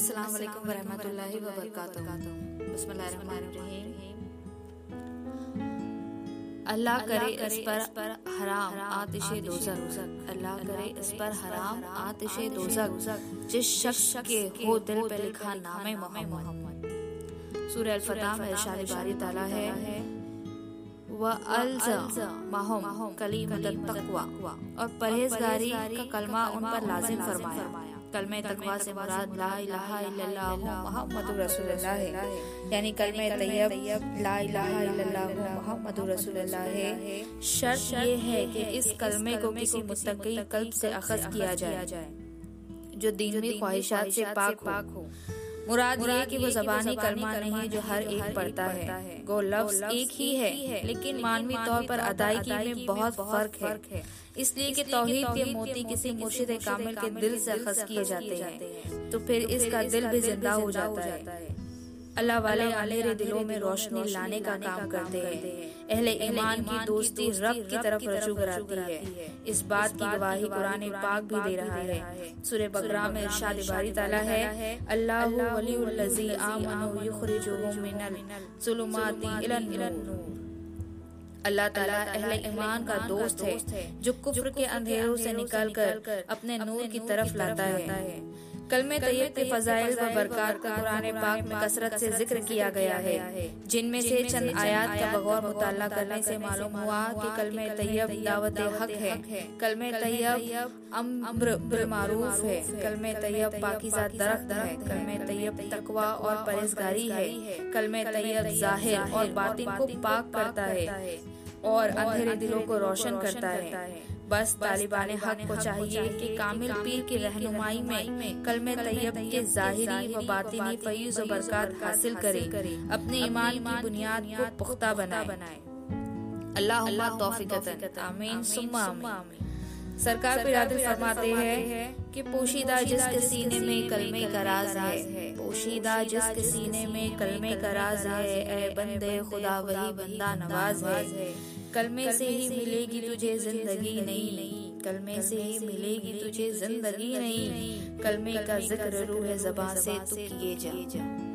अस्सलाम वालेकुम वरहमतुल्लाहि व बरकातुहू बिस्मिल्लाहिर्रहमानिर्रहीम अल्लाह करे इस पर हराम आतिशे दोजक अल्लाह करे इस पर हराम आतिशे दोजक जिस शख्स के हो दिल पे लिखा नामे मोहम्मद। सूरह अल फतह में इरशाद बारी ताला है। तकवा। और परहेजगारी का कलमा उन पर लाजिम फरमाया। कलमे तकवा से मुराद ला इलाहा इल्लल्लाह मुहम्मदुर रसूलुल्लाह है। यानी कलमे तैयब ला इलाहा इल्लल्लाह मुहम्मदुर रसूलुल्लाह है। शर्त ये है कि इस कलमे को किसी मुस्तकी कल्ब से अखज किया जाए। जो दीन में ख्वाहिशात से पाक हो। मुराद ये कि वो जबानी कलमा नहीं जो हर एक पढ़ता है। गो लफ्ज एक ही है लेकिन मानवी तौर पर अदायगी में बहुत फ़र्क है। इसलिए कि तौहीद के मोती किसी मुर्शिद कामिल के दिल से अखज किए जाते हैं। तो फिर इसका दिल भी ज़िंदा हो। जाता है। अल्लाह वाले अंधेरे दिलों में रोशनी लाने का काम करते हैं। अहले ईमान की दोस्ती रब की तरफ़ रजू कराती है। इस बात की गवाही कुरान पाक भी दे रहा है। सूर्य बकरा में इरशाद बारी ताला है। अल्लाह वलीउल्लज़ी आमनु युखरिजुहुम मिनल ज़ुलुमाति इलन नूर। अल्लाह ताला अहले ईमान का दोस्त है जो कुफ्र के अंधेरों से निकलकर अपने नूर की तरफ़ लाता है। कल में तैयब के फजाइल व बरकत का कुरान पाक में कसरत से ज़िक्र किया गया है। जिनमें से चंद आयात का बगौर मुताला करने से मालूम हुआ कि कल में तैयब दावत हक है। कल में तैयब अम्र मारूफ है। कल में तैयब पाकिजा दरख्त है। कल में तैयब तकवा और परहेजगारी है। कल में तैयब ज़ाहिर और बातिन को पाक करता है। और अंधेरे दिलों को रोशन करता है। बस तालिबान हक को चाहिए कि कामिल पीर की रहनुमाई में कल में तैयब के जाहिरी व बातिनी फयूज व बरकत हासिल करे। अपने ईमान की बुनियाद को पुख्ता बनाए। अल्लाह तोफिक आमीन। सुम्मा आमीन। सरकार बिरादर फरमाते हैं कि पोशीदा जिसके सीने में कलमे का राज है पोशीदा जिसके सीने में कलमे का राज है ए बंदे खुदा वही बंदा नवाज़ है। कलमे से ही मिलेगी तुझे ज़िंदगी नहीं। कलमे से ही मिलेगी तुझे ज़िंदगी नहीं। कलमे का ज़िक्र रूह जबान से तू किए जा।